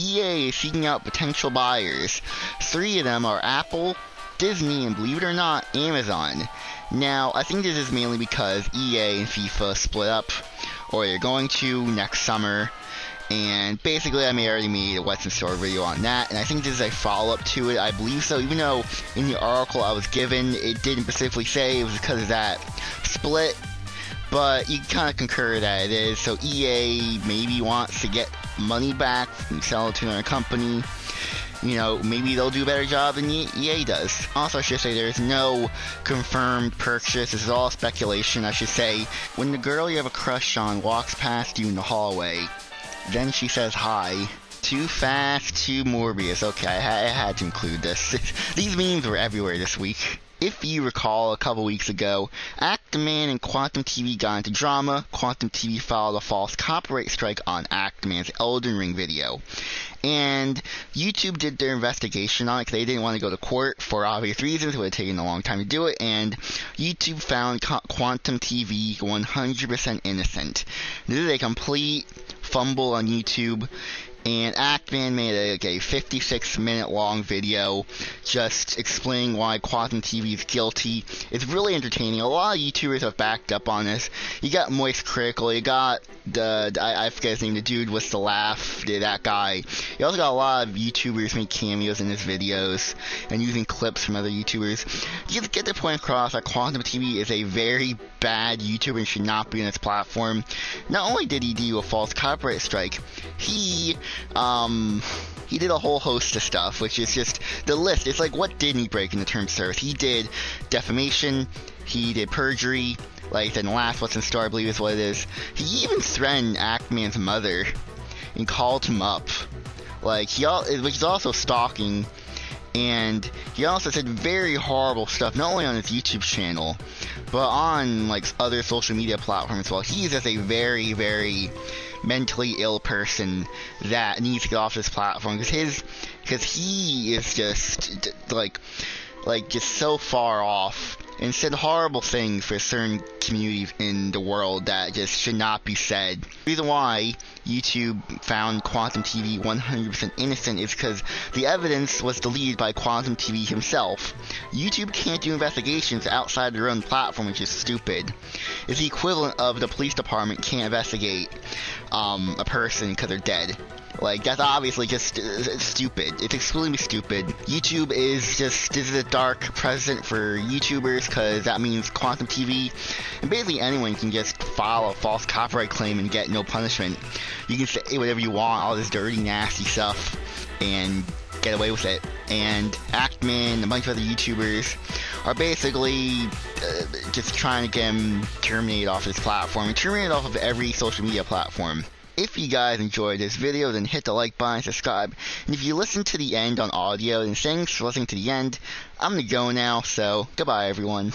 EA is seeking out potential buyers. Three of them are Apple, Disney, and believe it or not, Amazon. Now, I think this is mainly because EA and FIFA split up, or they're going to next summer. And basically, I may already made a What's in Store video on that, and I think this is a follow up to it. I believe so, even though in the article I was given, it didn't specifically say it was because of that split. But you kind of concur that it is. So EA maybe wants to get money back and sell it to another company. You know, maybe they'll do a better job than EA does. Also, I should say there's no confirmed purchase. This is all speculation. I should say, when the girl you have a crush on walks past you in the hallway, then she says hi. Too fast, too Morbius. Okay, I, I had to include this. These memes were everywhere this week. If you recall, a couple weeks ago, Actman and Quantum TV got into drama. Quantum TV filed a false copyright strike on Actman's Elden Ring video. And YouTube did their investigation on it because they didn't want to go to court for obvious reasons. It would have taken a long time to do it. And YouTube found Quantum TV 100% innocent. This is a complete fumble on YouTube and Actman made a, like a 56 minute long video just explaining why Quantum TV is guilty. It's really entertaining. A lot of YouTubers have backed up on this. You got Moist Critical, you got the, I, I forget his name, the dude with the laugh, that guy. You also got a lot of YouTubers making cameos in his videos and using clips from other YouTubers. You get the point across that Quantum TV is a very bad YouTuber and should not be on its platform. Not only did he do a false copyright strike, he um, he did a whole host of stuff, which is just the list. It's like what didn't he break in the term service? He did defamation, he did perjury, like in the last What's in Store, I believe is what it is. He even threatened Actman's mother and called him up. Like he, all, which is also stalking, and he also said very horrible stuff, not only on his YouTube channel, but on like other social media platforms as well. He's just a very, very mentally ill person that needs to get off this platform because his because he is just like like just so far off and said horrible things for certain communities in the world that just should not be said. The reason why YouTube found Quantum TV 100% innocent is because the evidence was deleted by Quantum TV himself. YouTube can't do investigations outside their own platform, which is stupid. It's the equivalent of the police department can't investigate um, a person because they're dead. Like that's obviously just stupid. It's extremely stupid. YouTube is just this is a dark precedent for YouTubers because that means Quantum TV and basically anyone can just file a false copyright claim and get no punishment. You can say whatever you want, all this dirty, nasty stuff, and get away with it. And Actman, a bunch of other YouTubers, are basically uh, just trying to get him terminated off his platform and terminated off of every social media platform. If you guys enjoyed this video, then hit the like button, and subscribe, and if you listen to the end on audio, then thanks for listening to the end. I'm gonna go now, so goodbye everyone.